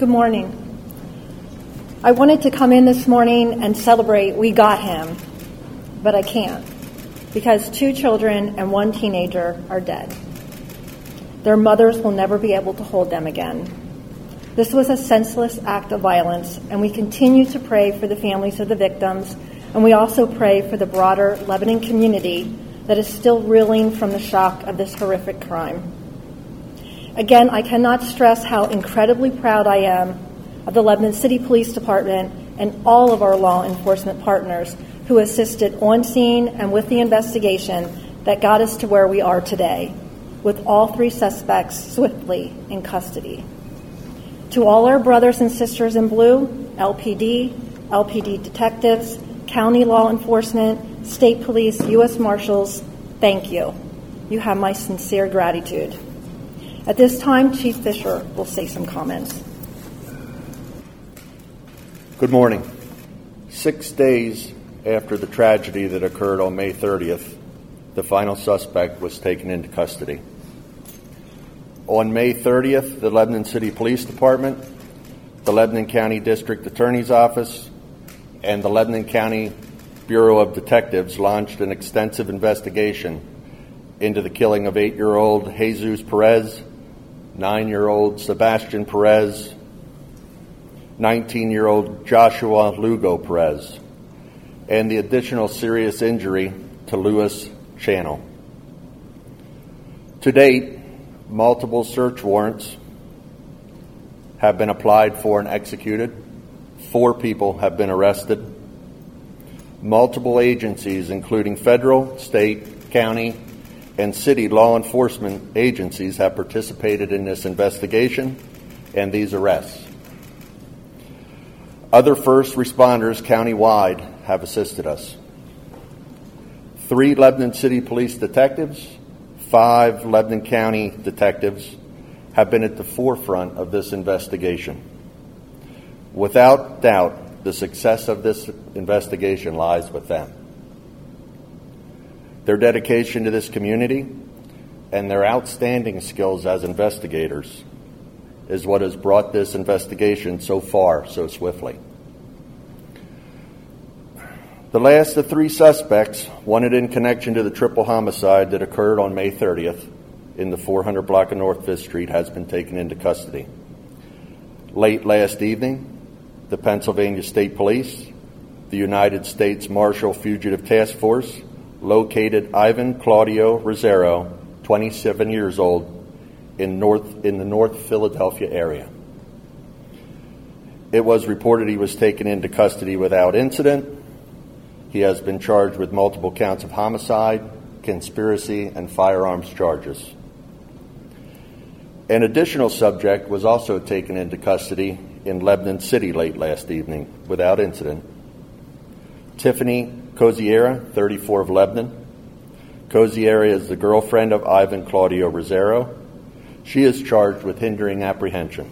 Good morning. I wanted to come in this morning and celebrate we got him, but I can't because two children and one teenager are dead. Their mothers will never be able to hold them again. This was a senseless act of violence, and we continue to pray for the families of the victims, and we also pray for the broader Lebanon community that is still reeling from the shock of this horrific crime. Again, I cannot stress how incredibly proud I am of the Lebanon City Police Department and all of our law enforcement partners who assisted on scene and with the investigation that got us to where we are today, with all three suspects swiftly in custody. To all our brothers and sisters in blue, LPD, LPD detectives, county law enforcement, state police, U.S. Marshals, thank you. You have my sincere gratitude. At this time, Chief Fisher will say some comments. Good morning. Six days after the tragedy that occurred on May 30th, the final suspect was taken into custody. On May 30th, the Lebanon City Police Department, the Lebanon County District Attorney's Office, and the Lebanon County Bureau of Detectives launched an extensive investigation into the killing of eight year old Jesus Perez, nine year old Sebastian Perez, 19 year old Joshua Lugo Perez, and the additional serious injury to Lewis Channel. To date, multiple search warrants have been applied for and executed. Four people have been arrested. Multiple agencies, including federal, state, county, and city law enforcement agencies, have participated in this investigation and these arrests. Other first responders countywide have assisted us. Three Lebanon City Police detectives, five Lebanon County detectives have been at the forefront of this investigation. Without doubt, the success of this investigation lies with them. Their dedication to this community and their outstanding skills as investigators is what has brought this investigation so far so swiftly. The last of three suspects, wanted in connection to the triple homicide that occurred on May 30th in the 400 block of North Fifth Street, has been taken into custody. Late last evening, the Pennsylvania State Police, the United States Marshal Fugitive Task Force, located Ivan Claudio Rosero, 27 years old, in, North, in the North Philadelphia area. It was reported he was taken into custody without incident. He has been charged with multiple counts of homicide, conspiracy, and firearms charges. An additional subject was also taken into custody in Lebanon City late last evening without incident. Tiffany Koziara, 34 of Lebanon. Koziara is the girlfriend of Ivan Claudio Rosero. She is charged with hindering apprehension.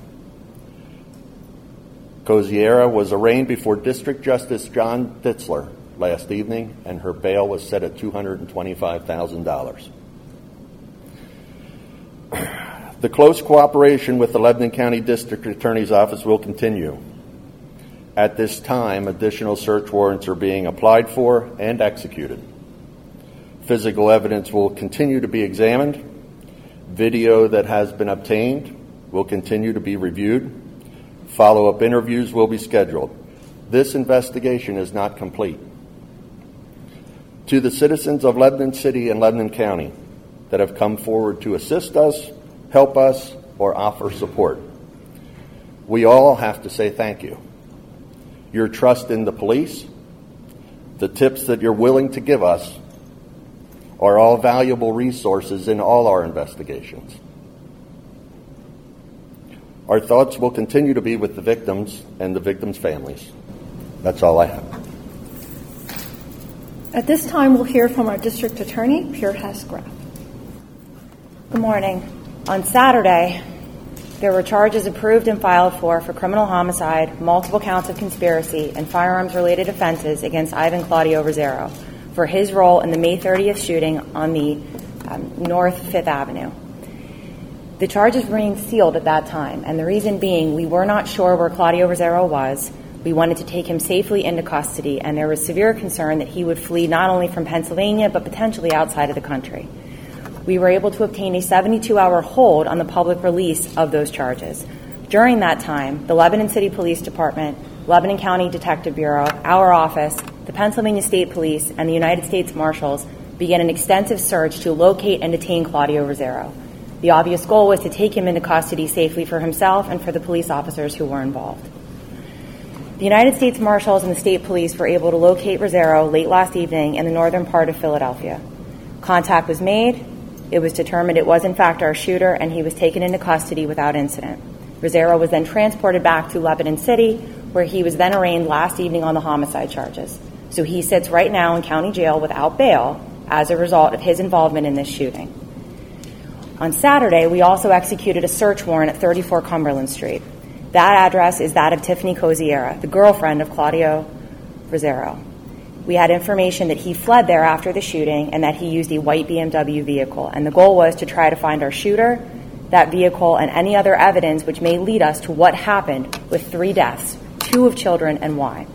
Koziara was arraigned before District Justice John Ditzler last evening, and her bail was set at $225,000. The close cooperation with the Lebanon County District Attorney's Office will continue. At this time, additional search warrants are being applied for and executed. Physical evidence will continue to be examined. Video that has been obtained will continue to be reviewed. Follow up interviews will be scheduled. This investigation is not complete. To the citizens of Lebanon City and Lebanon County that have come forward to assist us, help us, or offer support, we all have to say thank you. Your trust in the police, the tips that you're willing to give us, are all valuable resources in all our investigations. Our thoughts will continue to be with the victims and the victims' families. That's all I have. At this time, we'll hear from our district attorney, Pier Hess Graf. Good morning. On Saturday, there were charges approved and filed for for criminal homicide, multiple counts of conspiracy, and firearms related offenses against Ivan Claudio Rosero for his role in the May 30th shooting on the um, North Fifth Avenue. The charges remained sealed at that time, and the reason being we were not sure where Claudio Rosero was. We wanted to take him safely into custody, and there was severe concern that he would flee not only from Pennsylvania but potentially outside of the country. We were able to obtain a 72 hour hold on the public release of those charges. During that time, the Lebanon City Police Department, Lebanon County Detective Bureau, our office, the Pennsylvania State Police, and the United States Marshals began an extensive search to locate and detain Claudio Rosero. The obvious goal was to take him into custody safely for himself and for the police officers who were involved. The United States Marshals and the state police were able to locate Rosero late last evening in the northern part of Philadelphia. Contact was made. It was determined it was, in fact, our shooter, and he was taken into custody without incident. Rosero was then transported back to Lebanon City, where he was then arraigned last evening on the homicide charges. So he sits right now in county jail without bail as a result of his involvement in this shooting. On Saturday, we also executed a search warrant at 34 Cumberland Street. That address is that of Tiffany Koziara, the girlfriend of Claudio Rosero. We had information that he fled there after the shooting and that he used a white BMW vehicle. And the goal was to try to find our shooter, that vehicle, and any other evidence which may lead us to what happened with three deaths, two of children, and why.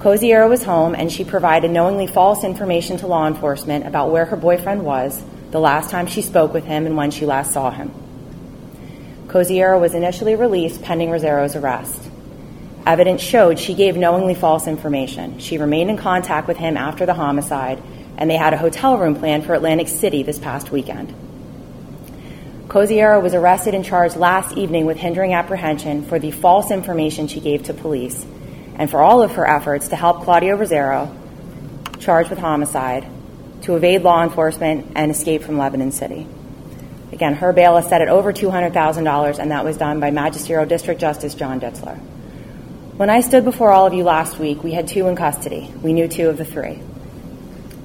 Koziara was home and she provided knowingly false information to law enforcement about where her boyfriend was the last time she spoke with him and when she last saw him. Koziara was initially released pending Rosero's arrest. Evidence showed she gave knowingly false information. She remained in contact with him after the homicide, and they had a hotel room planned for Atlantic City this past weekend. Koziara was arrested and charged last evening with hindering apprehension for the false information she gave to police and for all of her efforts to help Claudio Rosero, charged with homicide, to evade law enforcement and escape from Lebanon City. Again, her bail is set at over $200,000, and that was done by Magisterial District Justice John Ditzler. When I stood before all of you last week, we had two in custody. We knew two of the three.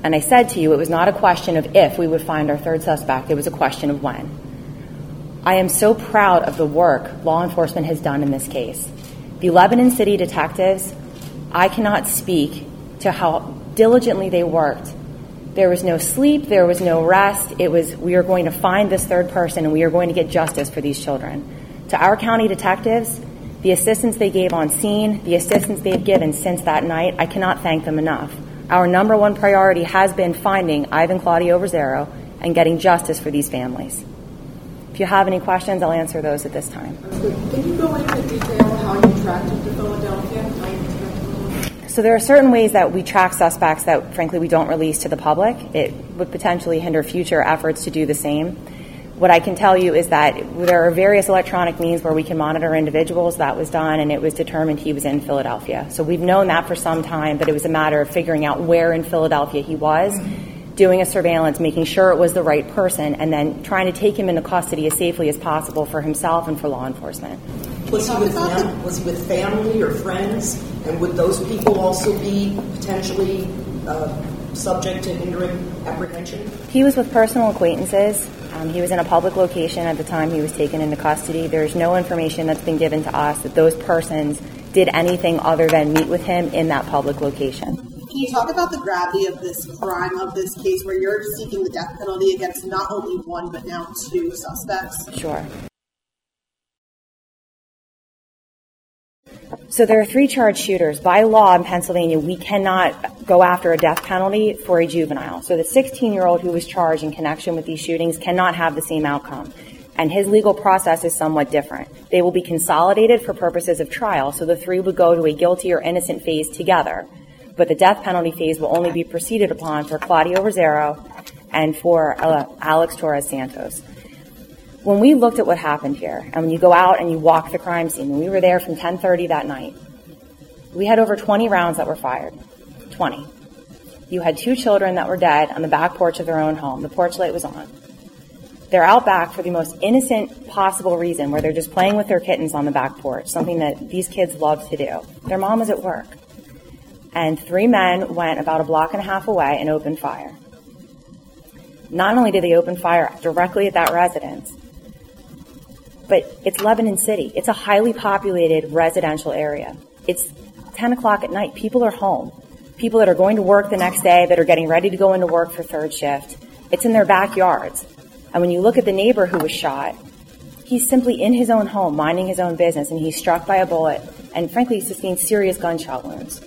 And I said to you, it was not a question of if we would find our third suspect, it was a question of when. I am so proud of the work law enforcement has done in this case. The Lebanon City detectives, I cannot speak to how diligently they worked there was no sleep, there was no rest. It was, we are going to find this third person and we are going to get justice for these children. To our county detectives, the assistance they gave on scene, the assistance they've given since that night, I cannot thank them enough. Our number one priority has been finding Ivan Claudio Rosero and getting justice for these families. If you have any questions, I'll answer those at this time. Can you go into detail how you tracked him to Philadelphia? So there are certain ways that we track suspects that, frankly, we don't release to the public. It would potentially hinder future efforts to do the same. What I can tell you is that there are various electronic means where we can monitor individuals. That was done, and it was determined he was in Philadelphia. So we've known that for some time, but it was a matter of figuring out where in Philadelphia he was, doing a surveillance, making sure it was the right person, and then trying to take him into custody as safely as possible for himself and for law enforcement. Was he with fam- was he with family or friends? And would those people also be potentially uh, subject to hindering apprehension? He was with personal acquaintances. Um, he was in a public location at the time he was taken into custody. There's no information that's been given to us that those persons did anything other than meet with him in that public location. Can you talk about the gravity of this crime, of this case, where you're seeking the death penalty against not only one but now two suspects? Sure. So there are three charged shooters. By law in Pennsylvania, we cannot go after a death penalty for a juvenile. So the 16 year old who was charged in connection with these shootings cannot have the same outcome. And his legal process is somewhat different. They will be consolidated for purposes of trial, so the three would go to a guilty or innocent phase together. But the death penalty phase will only be proceeded upon for Claudio Rosero and for uh, Alex Torres Santos when we looked at what happened here, and when you go out and you walk the crime scene, and we were there from 10:30 that night, we had over 20 rounds that were fired. 20. You had two children that were dead on the back porch of their own home. The porch light was on. They're out back for the most innocent possible reason, where they're just playing with their kittens on the back porch, something that these kids love to do. Their mom was at work. And three men went about a block and a half away and opened fire. Not only did they open fire directly at that residence, but it's Lebanon City. It's a highly populated residential area. It's 10 o'clock at night. People are home. People that are going to work the next day, that are getting ready to go into work for third shift. It's in their backyards. And when you look at the neighbor who was shot, He's simply in his own home, minding his own business, and he's struck by a bullet and, frankly, sustained serious gunshot wounds.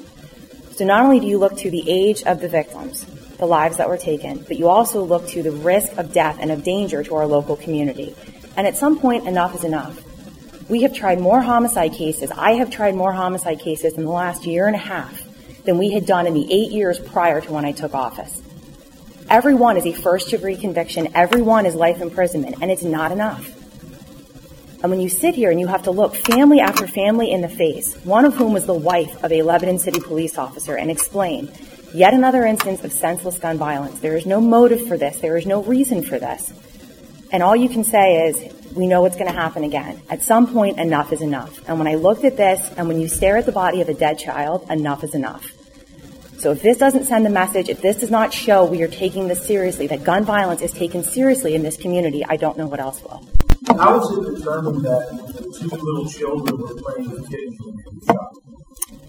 So not only do you look to the age of the victims, the lives that were taken, but you also look to the risk of death and of danger to our local community. And at some point, enough is enough. We have tried more homicide cases. I have tried more homicide cases in the last year and a half than we had done in the eight years prior to when I took office. Every one is a first degree conviction, every one is life imprisonment, and it's not enough. And when you sit here and you have to look family after family in the face, one of whom was the wife of a Lebanon City police officer, and explain yet another instance of senseless gun violence. There is no motive for this, there is no reason for this. And all you can say is, we know what's going to happen again. At some point, enough is enough. And when I looked at this, and when you stare at the body of a dead child, enough is enough. So if this doesn't send a message, if this does not show we are taking this seriously, that gun violence is taken seriously in this community, I don't know what else will. How was it determined that the two little children were playing with kids when they were shot?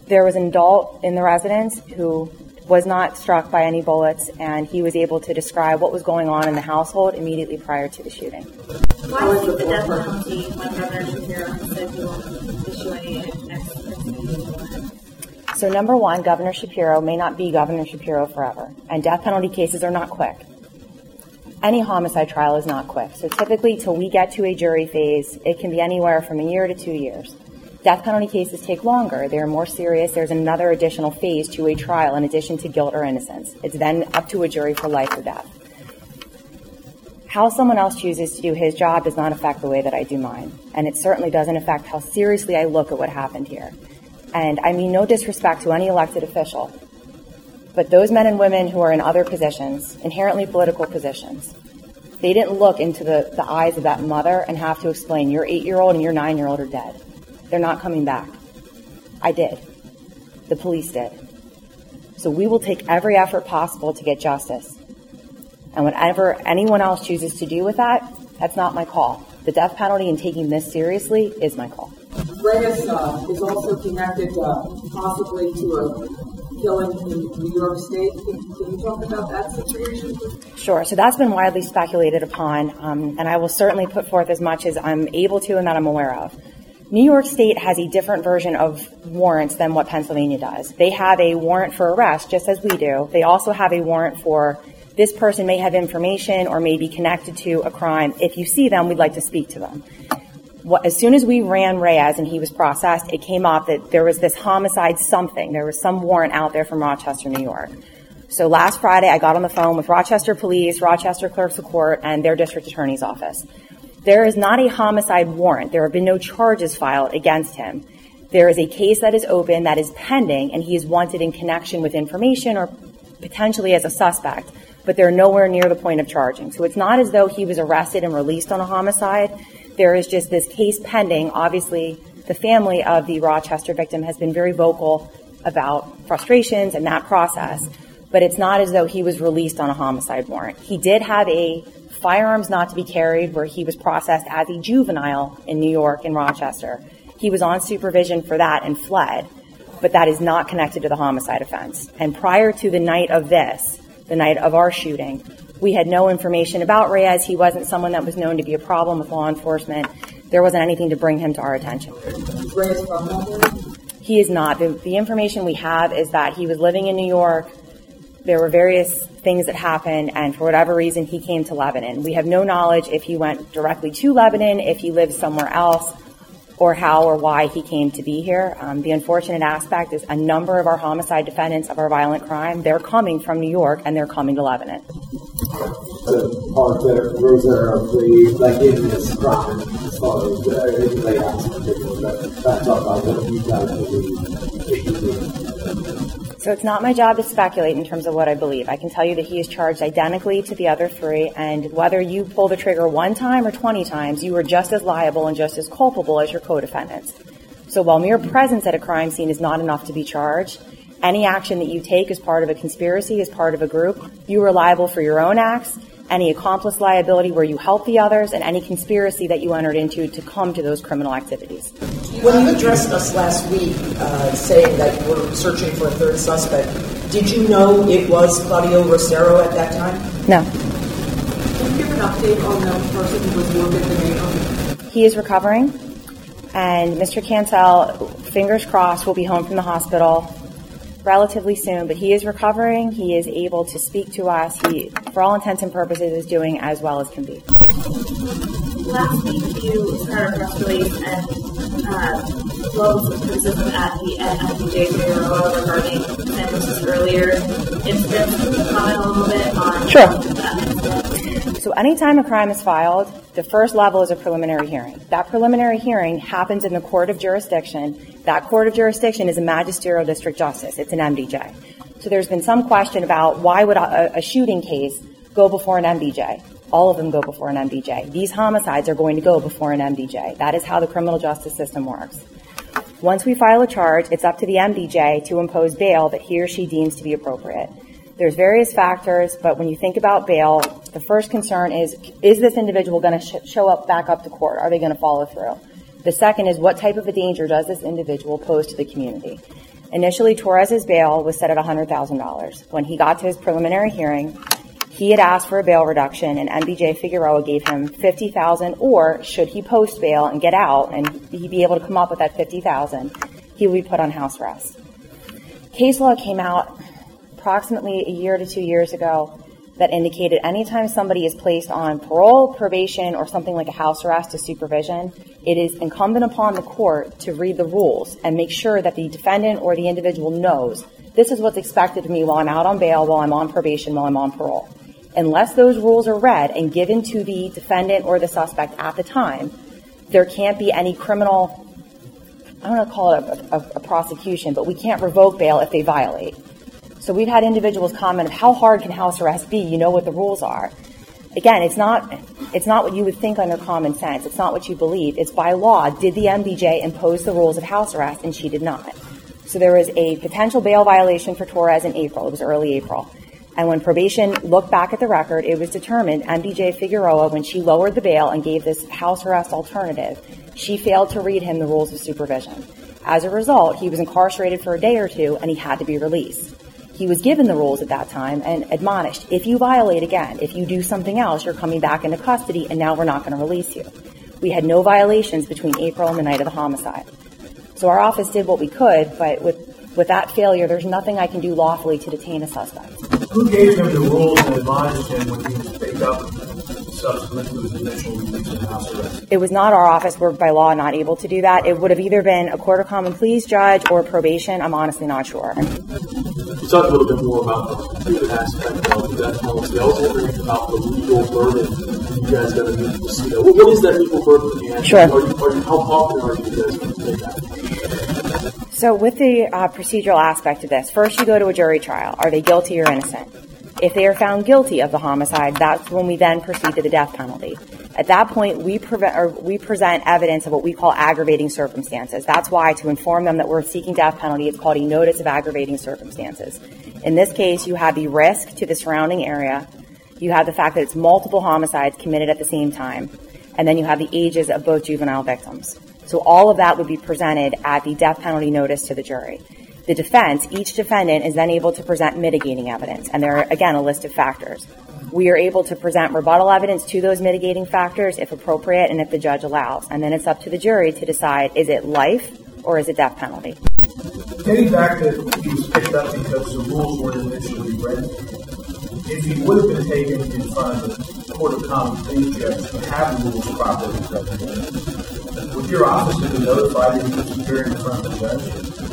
There was an adult in the residence who was not struck by any bullets, and he was able to describe what was going on in the household immediately prior to the shooting. Why is the death penalty when Governor Shapiro said he won't issue any next so, number one, Governor Shapiro may not be Governor Shapiro forever, and death penalty cases are not quick. Any homicide trial is not quick. So, typically, till we get to a jury phase, it can be anywhere from a year to two years. Death penalty cases take longer. They're more serious. There's another additional phase to a trial in addition to guilt or innocence. It's then up to a jury for life or death. How someone else chooses to do his job does not affect the way that I do mine. And it certainly doesn't affect how seriously I look at what happened here. And I mean no disrespect to any elected official, but those men and women who are in other positions, inherently political positions, they didn't look into the, the eyes of that mother and have to explain your eight year old and your nine year old are dead. They're not coming back. I did. The police did. So we will take every effort possible to get justice. And whatever anyone else chooses to do with that, that's not my call. The death penalty and taking this seriously is my call. Reyes uh, is also connected uh, possibly to a killing in New York State. Can, can, you talk about that situation? Sure. So that's been widely speculated upon, um, and I will certainly put forth as much as I'm able to and that I'm aware of. New York State has a different version of warrants than what Pennsylvania does. They have a warrant for arrest, just as we do. They also have a warrant for this person may have information or may be connected to a crime. If you see them, we'd like to speak to them as soon as we ran Reyes and he was processed, it came up that there was this homicide something. There was some warrant out there from Rochester, New York. So last Friday, I got on the phone with Rochester Police, Rochester Clerks of Court, and their district attorney's office. There is not a homicide warrant. There have been no charges filed against him. There is a case that is open that is pending, and he is wanted in connection with information or potentially as a suspect, but they're nowhere near the point of charging. So it's not as though he was arrested and released on a homicide there is just this case pending. Obviously, the family of the Rochester victim has been very vocal about frustrations and that process, but it's not as though he was released on a homicide warrant. He did have a firearms not to be carried where he was processed as a juvenile in New York in Rochester. He was on supervision for that and fled, but that is not connected to the homicide offense. And prior to the night of this, the night of our shooting, we had no information about Reyes. He wasn't someone that was known to be a problem with law enforcement. There wasn't anything to bring him to our attention. Reyes He is not. The, the information we have is that he was living in New York. There were various things that happened, and for whatever reason, he came to Lebanon. We have no knowledge if he went directly to Lebanon, if he lived somewhere else or how or why he came to be here. Um, the unfortunate aspect is a number of our homicide defendants of our violent crime, they're coming from New York and they're coming to Lebanon. The part that rose there of the like in this crime as far as that's about what you guys believe. So it's not my job to speculate in terms of what I believe. I can tell you that he is charged identically to the other three, and whether you pull the trigger one time or 20 times, you are just as liable and just as culpable as your co-defendants. So while mere presence at a crime scene is not enough to be charged, any action that you take as part of a conspiracy, as part of a group, you are liable for your own acts any accomplice liability where you help the others, and any conspiracy that you entered into to come to those criminal activities. When you addressed us last week uh, saying that you were searching for a third suspect, did you know it was Claudio Rosero at that time? No. Can you give an update on the person who was wounded in the He is recovering, and Mr. Cancel, fingers crossed, will be home from the hospital relatively soon. But he is recovering. He is able to speak to us. He, for all intents and purposes, is doing as well as can be. Last week, you started a press release and uh, well, some criticism at the Figueroa regarding Sanchez's earlier incident. Can you comment a little bit on Sure. that? So anytime a crime is filed, the first level is a preliminary hearing. That preliminary hearing happens in the court of jurisdiction. That court of jurisdiction is a magisterial district justice. It's an MDJ. So there's been some question about why would a, a shooting case go before an MDJ? All of them go before an MDJ. These homicides are going to go before an MDJ. That is how the criminal justice system works. Once we file a charge, it's up to the MDJ to impose bail that he or she deems to be appropriate. There's various factors, but when you think about bail, the first concern is, is this individual going to sh- show up back up to court? Are they going to follow through? The second is, what type of a danger does this individual pose to the community? Initially, Torres's bail was set at $100,000. When he got to his preliminary hearing, he had asked for a bail reduction, and MDJ Figueroa gave him 50,000. or should he post bail and get out and he be able to come up with that 50,000? he would be put on house arrest. Case law came out approximately a year to two years ago that indicated anytime somebody is placed on parole, probation, or something like a house arrest to supervision, it is incumbent upon the court to read the rules and make sure that the defendant or the individual knows this is what's expected of me while I'm out on bail, while I'm on probation, while I'm on parole. Unless those rules are read and given to the defendant or the suspect at the time, there can't be any criminal, I don't want to call it a, a, a prosecution, but we can't revoke bail if they violate. So we've had individuals comment of how hard can house arrest be? You know what the rules are. Again, it's not it's not what you would think under common sense. It's not what you believe. It's by law. Did the MDJ impose the rules of house arrest? And she did not. So there was a potential bail violation for Torres in April. It was early April. And when probation looked back at the record, it was determined MDJ Figueroa, when she lowered the bail and gave this house arrest alternative, she failed to read him the rules of supervision. As a result, he was incarcerated for a day or two and he had to be released. He was given the rules at that time and admonished if you violate again, if you do something else, you're coming back into custody and now we're not going to release you. We had no violations between April and the night of the homicide. So our office did what we could, but with, with that failure, there's nothing I can do lawfully to detain a suspect. Who gave him the rules and admonished him when he was picked up subsequent to his initial release and house arrest? It was not our office. We're by law not able to do that. It would have either been a court of common pleas judge or probation. I'm honestly not sure. Talked a little bit more about the human aspect of the death penalty. I was wondering about the legal burden you guys got to meet to proceed. What, what is that legal burden? And Sure. Are you, are you, how confident are you guys going to take that? So, with the uh, procedural aspect of this, first you go to a jury trial. Are they guilty or innocent? If they are found guilty of the homicide, that's when we then proceed to the death penalty. At that point, we, prevent, or we present evidence of what we call aggravating circumstances. That's why, to inform them that we're seeking death penalty, it's called a notice of aggravating circumstances. In this case, you have the risk to the surrounding area, you have the fact that it's multiple homicides committed at the same time, and then you have the ages of both juvenile victims. So all of that would be presented at the death penalty notice to the jury. The defense, each defendant is then able to present mitigating evidence, and there are, again, a list of factors. We are able to present rebuttal evidence to those mitigating factors if appropriate and if the judge allows. And then it's up to the jury to decide is it life or is it death penalty? Getting back to he was picked up because the rules weren't initially read. If he would have been taken in front of the Court of Common Pleas judge to have rules properly read, would your office have been notified that he was appearing in front of the judge?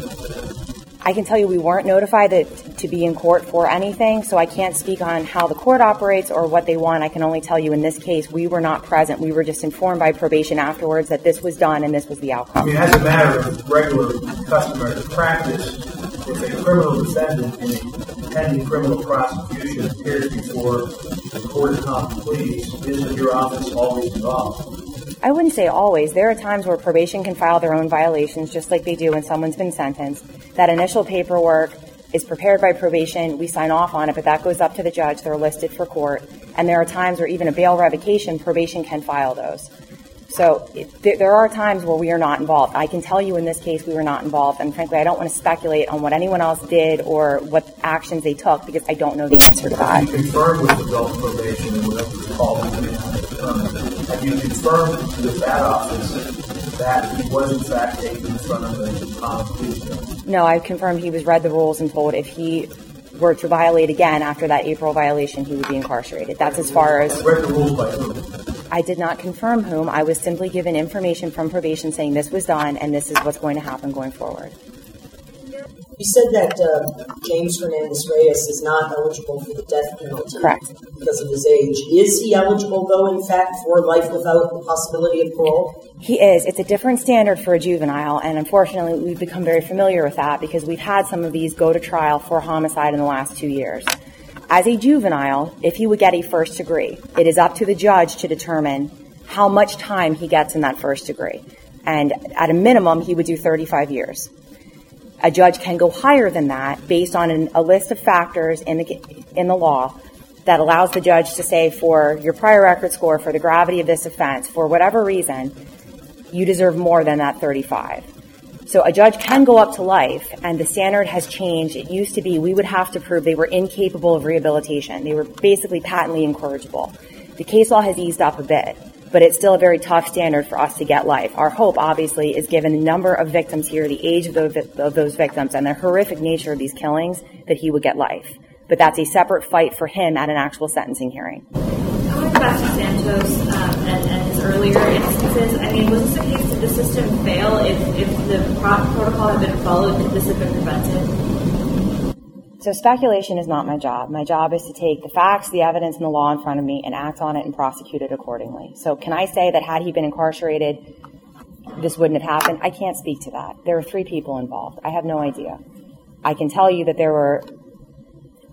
I can tell you we weren't notified that to be in court for anything, so I can't speak on how the court operates or what they want. I can only tell you in this case we were not present. We were just informed by probation afterwards that this was done and this was the I outcome. mean, as a matter of regular customary practice, if a criminal defendant in a pending criminal prosecution appears before the Court of Common Pleas, isn't your office always involved? I wouldn't say always. There are times where probation can file their own violations, just like they do when someone's been sentenced. That initial paperwork is prepared by probation. We sign off on it, but that goes up to the judge. They're listed for court. And there are times where even a bail revocation, probation can file those. So it, there, are times where we are not involved. I can tell you in this case we were not involved, and frankly, I don't want to speculate on what anyone else did or what actions they took because I don't know the answer to that. Have you confirmed with adult probation and whatever it's called, have you confirmed with that office that he was in fact taken in front of police judge? No, I've confirmed he was read the rules and told if he were to violate again after that April violation, he would be incarcerated. That's as far as. Read the rules by who? I did not confirm whom. I was simply given information from probation saying this was done and this is what's going to happen going forward. You said that uh, James Fernandez Reyes is not eligible for the death penalty. Correct. Because of his age. Is he eligible, though, in fact, for life without the possibility of parole? He is. It's a different standard for a juvenile, and unfortunately, we've become very familiar with that because we've had some of these go to trial for homicide in the last two years. As a juvenile, if he would get a first degree, it is up to the judge to determine how much time he gets in that first degree. And at a minimum, he would do 35 years a judge can go higher than that based on an, a list of factors in the, in the law that allows the judge to say for your prior record score, for the gravity of this offense, for whatever reason, you deserve more than that 35. So a judge can go up to life, and the standard has changed. It used to be we would have to prove they were incapable of rehabilitation. They were basically patently incorrigible. The case law has eased up a bit but it's still a very tough standard for us to get life. Our hope, obviously, is given the number of victims here, the age of, those, of those victims, and the horrific nature of these killings, that he would get life. But that's a separate fight for him at an actual sentencing hearing. Going back to Santos um, and, and, his earlier instances, I mean, was this a case, did the system fail? If, if the protocol had been followed, could this have been prevented? So speculation is not my job. My job is to take the facts, the evidence, and the law in front of me and act on it and prosecute it accordingly. So can I say that had he been incarcerated, this wouldn't have happened? I can't speak to that. There were three people involved. I have no idea. I can tell you that there were,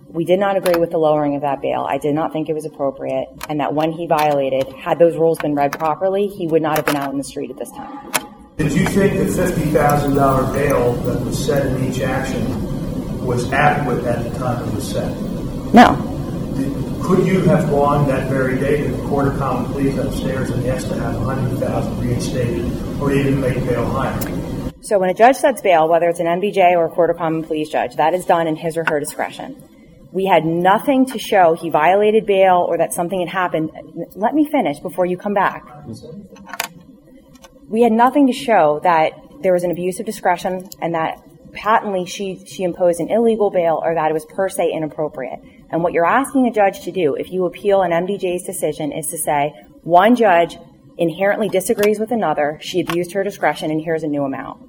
we did not agree with the lowering of that bail. I did not think it was appropriate, and that when he violated, had those rules been read properly, he would not have been out in the street at this time. Did you think the $50,000 bail that was set in each action was adequate at the time it was set? No. Could you have gone that very day to the Court of Common Pleas upstairs and asked to have 100000 reinstated or even make bail higher? So when a judge sets bail, whether it's an MDJ or a Court of Common Pleas judge, that is done in his or her discretion. We had nothing to show he violated bail or that something had happened. Let me finish before you come back. We had nothing to show that there was an abuse of discretion and that patently she, she imposed an illegal bail or that it was per se inappropriate. And what you're asking a judge to do if you appeal an MDJ's decision is to say, one judge inherently disagrees with another, she abused her discretion, and here's a new amount.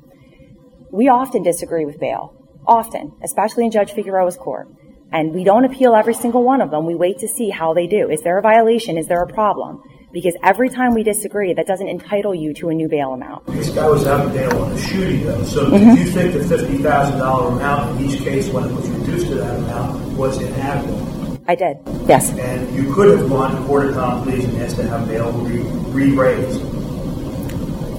We often disagree with bail. Often, especially in Judge Figueroa's court. And we don't appeal every single one of them. We wait to see how they do. Is there a violation? Is there a problem? Because every time we disagree, that doesn't entitle you to a new bail amount. This guy was out of bail on the shooting, though. So mm-hmm. did you think the $50,000 amount in each case, when it was reduced to that amount, was inadequate? I did, yes. And you could have gone to court of common pleas and asked to have bail re-raised.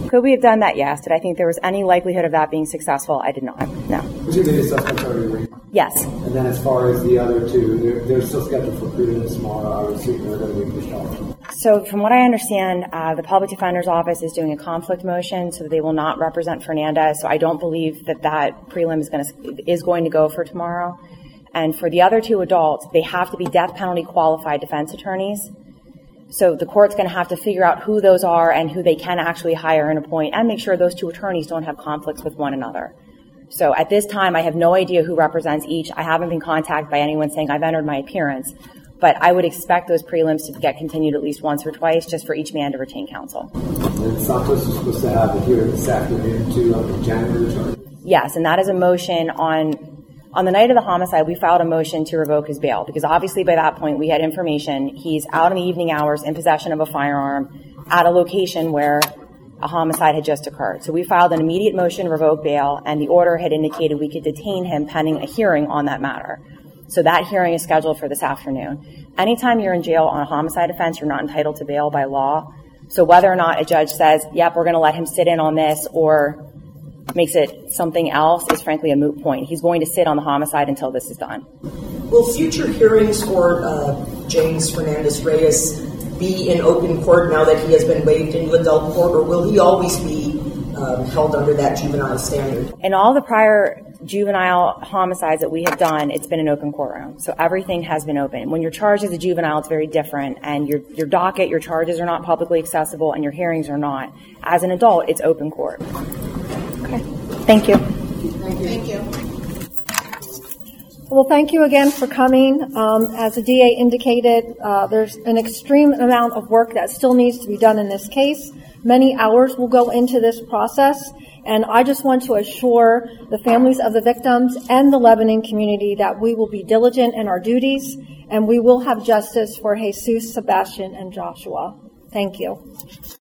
Could we have done that? Yes. Did I think there was any likelihood of that being successful? I did not. No. Presumably the suspects already Yes. And then as far as the other two, they're, they're still scheduled for prelims tomorrow. I would assume they're going to be pushed off. So from what I understand, uh, the public defender's office is doing a conflict motion so they will not represent Fernandez. So I don't believe that that prelim is going to, is going to go for tomorrow. And for the other two adults, they have to be death penalty qualified defense attorneys. So the court's going to have to figure out who those are and who they can actually hire and appoint and make sure those two attorneys don't have conflicts with one another. So at this time, I have no idea who represents each. I haven't been contacted by anyone saying I've entered my appearance, but I would expect those prelims to get continued at least once or twice just for each man to retain counsel. And Santos is supposed to have a hearing this afternoon too on the? Yes, and that is a motion on on the night of the homicide, we filed a motion to revoke his bail because obviously by that point we had information. He's out in the evening hours in possession of a firearm at a location where a homicide had just occurred. So we filed an immediate motion to revoke bail, and the order had indicated we could detain him pending a hearing on that matter. So that hearing is scheduled for this afternoon. Anytime you're in jail on a homicide offense, you're not entitled to bail by law. So whether or not a judge says, yep, we're going to let him sit in on this, or makes it something else is frankly a moot point. He's going to sit on the homicide until this is done. Will future hearings for uh, James Fernandez Reyes be in open court now that he has been waived into adult court, or will he always be um, held under that juvenile standard? In all the prior juvenile homicides that we have done, it's been an open courtroom. So everything has been open. When you're charged as a juvenile, it's very different. And your, your docket, your charges are not publicly accessible, and your hearings are not. As an adult, it's open court. Okay. Thank you. Thank you. Well, thank you again for coming. Um, as the DA indicated, uh, there's an extreme amount of work that still needs to be done in this case. Many hours will go into this process, and I just want to assure the families of the victims and the Lebanon community that we will be diligent in our duties and we will have justice for Jesus, Sebastian, and Joshua. Thank you.